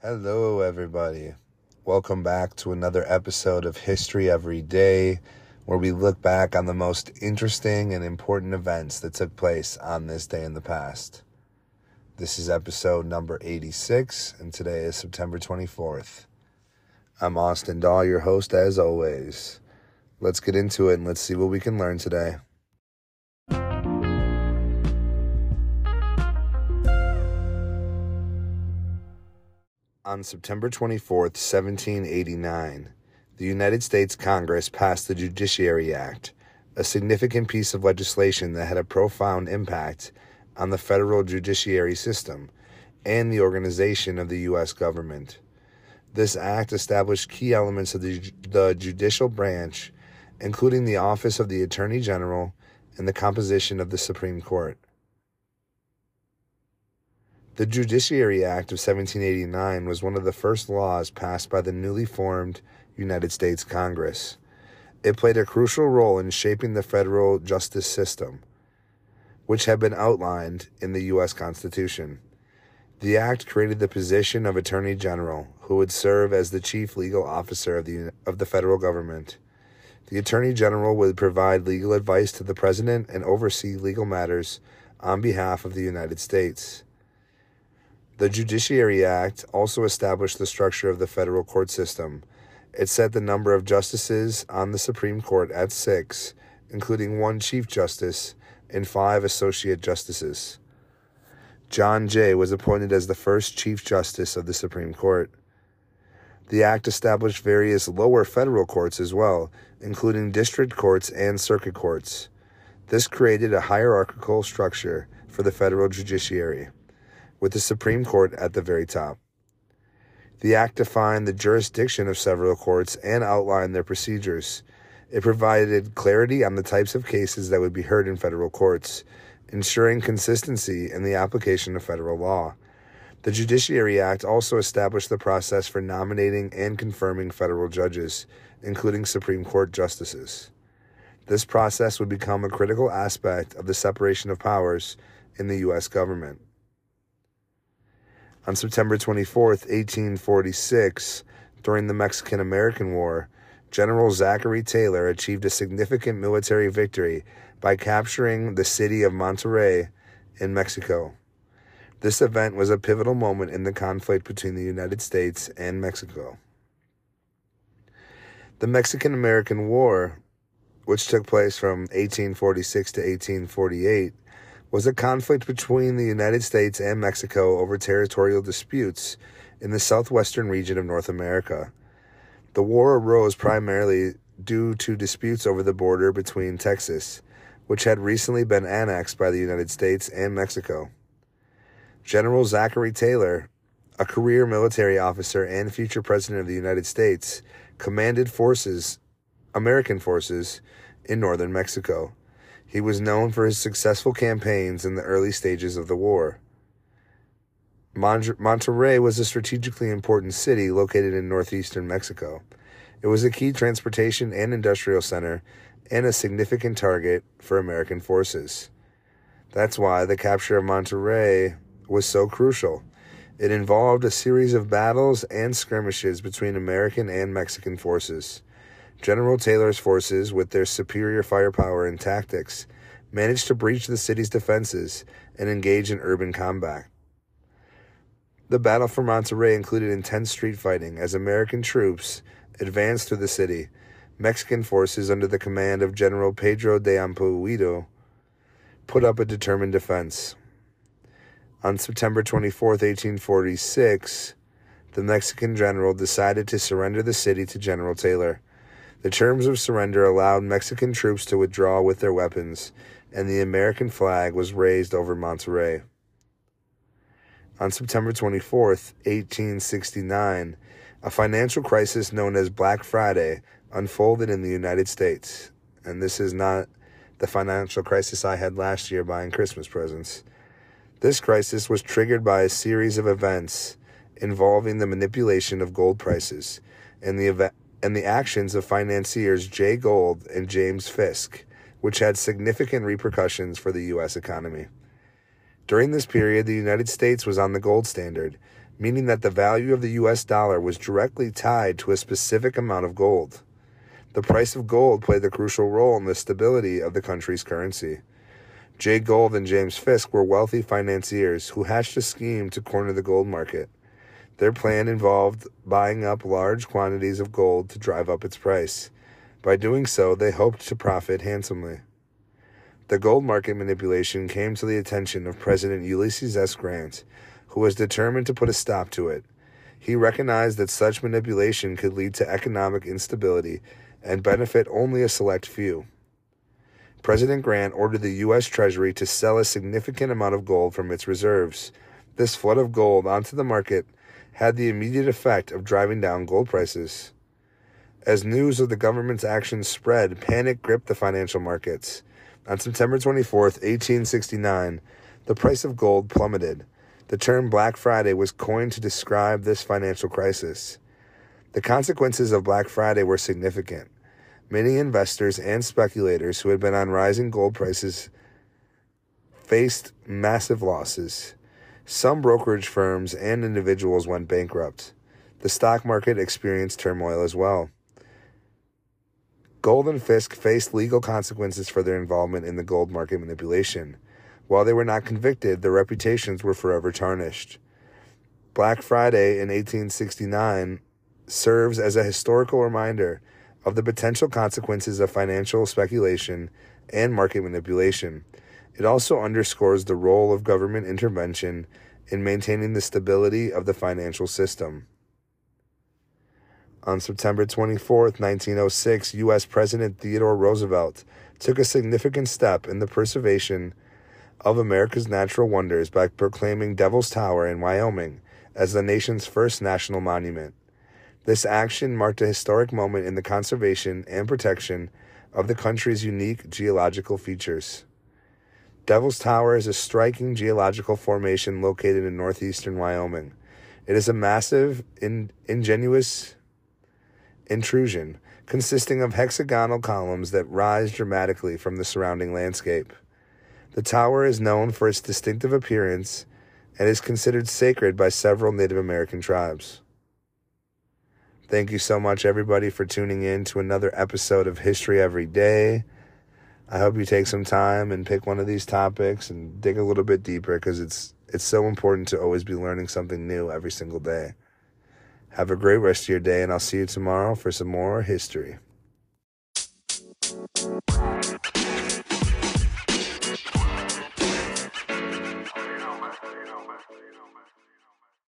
Hello, everybody. Welcome back to another episode of History Every Day, where we look back on the most interesting and important events that took place on this day in the past. This is episode number 86, and today is September 24th. I'm Austin Daw, your host, as always. Let's get into it and let's see what we can learn today. On September 24th, 1789, the United States Congress passed the Judiciary Act, a significant piece of legislation that had a profound impact on the federal judiciary system and the organization of the U.S. government. This act established key elements of the, the judicial branch, including the office of the Attorney General and the composition of the Supreme Court. The Judiciary Act of 1789 was one of the first laws passed by the newly formed United States Congress. It played a crucial role in shaping the federal justice system, which had been outlined in the U.S. Constitution. The act created the position of Attorney General, who would serve as the chief legal officer of the, of the federal government. The Attorney General would provide legal advice to the President and oversee legal matters on behalf of the United States. The Judiciary Act also established the structure of the federal court system. It set the number of justices on the Supreme Court at six, including one Chief Justice and five Associate Justices. John Jay was appointed as the first Chief Justice of the Supreme Court. The act established various lower federal courts as well, including district courts and circuit courts. This created a hierarchical structure for the federal judiciary with the Supreme Court at the very top. The Act defined the jurisdiction of several courts and outlined their procedures. It provided clarity on the types of cases that would be heard in federal courts, ensuring consistency in the application of federal law. The Judiciary Act also established the process for nominating and confirming federal judges, including Supreme Court justices. This process would become a critical aspect of the separation of powers in the U.S. government. On September 24, 1846, during the Mexican American War, General Zachary Taylor achieved a significant military victory by capturing the city of Monterrey in Mexico. This event was a pivotal moment in the conflict between the United States and Mexico. The Mexican American War, which took place from 1846 to 1848, was a conflict between the United States and Mexico over territorial disputes in the southwestern region of North America. The war arose primarily due to disputes over the border between Texas, which had recently been annexed by the United States and Mexico. General Zachary Taylor, a career military officer and future president of the United States, commanded forces, American forces, in northern Mexico. He was known for his successful campaigns in the early stages of the war. Monterrey was a strategically important city located in northeastern Mexico. It was a key transportation and industrial center and a significant target for American forces. That's why the capture of Monterrey was so crucial. It involved a series of battles and skirmishes between American and Mexican forces. General Taylor's forces, with their superior firepower and tactics, managed to breach the city's defenses and engage in urban combat. The battle for Monterrey included intense street fighting as American troops advanced through the city. Mexican forces under the command of General Pedro de Ampudia put up a determined defense. On September 24, 1846, the Mexican general decided to surrender the city to General Taylor. The terms of surrender allowed Mexican troops to withdraw with their weapons, and the American flag was raised over Monterrey. On September 24, 1869, a financial crisis known as Black Friday unfolded in the United States. And this is not the financial crisis I had last year buying Christmas presents. This crisis was triggered by a series of events involving the manipulation of gold prices and the event and the actions of financiers Jay Gould and James Fisk which had significant repercussions for the U.S. economy. During this period, the United States was on the gold standard, meaning that the value of the US dollar was directly tied to a specific amount of gold. The price of gold played a crucial role in the stability of the country's currency. Jay Gould and James Fisk were wealthy financiers who hatched a scheme to corner the gold market. Their plan involved buying up large quantities of gold to drive up its price. By doing so, they hoped to profit handsomely. The gold market manipulation came to the attention of President Ulysses S. Grant, who was determined to put a stop to it. He recognized that such manipulation could lead to economic instability and benefit only a select few. President Grant ordered the U.S. Treasury to sell a significant amount of gold from its reserves. This flood of gold onto the market had the immediate effect of driving down gold prices. As news of the government's actions spread, panic gripped the financial markets. On September 24, 1869, the price of gold plummeted. The term Black Friday was coined to describe this financial crisis. The consequences of Black Friday were significant. Many investors and speculators who had been on rising gold prices faced massive losses. Some brokerage firms and individuals went bankrupt. The stock market experienced turmoil as well. Gould and Fisk faced legal consequences for their involvement in the gold market manipulation. While they were not convicted, their reputations were forever tarnished. Black Friday in 1869 serves as a historical reminder of the potential consequences of financial speculation and market manipulation. It also underscores the role of government intervention in maintaining the stability of the financial system. On September 24, 1906, U.S. President Theodore Roosevelt took a significant step in the preservation of America's natural wonders by proclaiming Devil's Tower in Wyoming as the nation's first national monument. This action marked a historic moment in the conservation and protection of the country's unique geological features. Devil's Tower is a striking geological formation located in northeastern Wyoming. It is a massive, in, ingenuous intrusion consisting of hexagonal columns that rise dramatically from the surrounding landscape. The tower is known for its distinctive appearance and is considered sacred by several Native American tribes. Thank you so much, everybody, for tuning in to another episode of History Every Day. I hope you take some time and pick one of these topics and dig a little bit deeper because it's it's so important to always be learning something new every single day. Have a great rest of your day, and I'll see you tomorrow for some more history.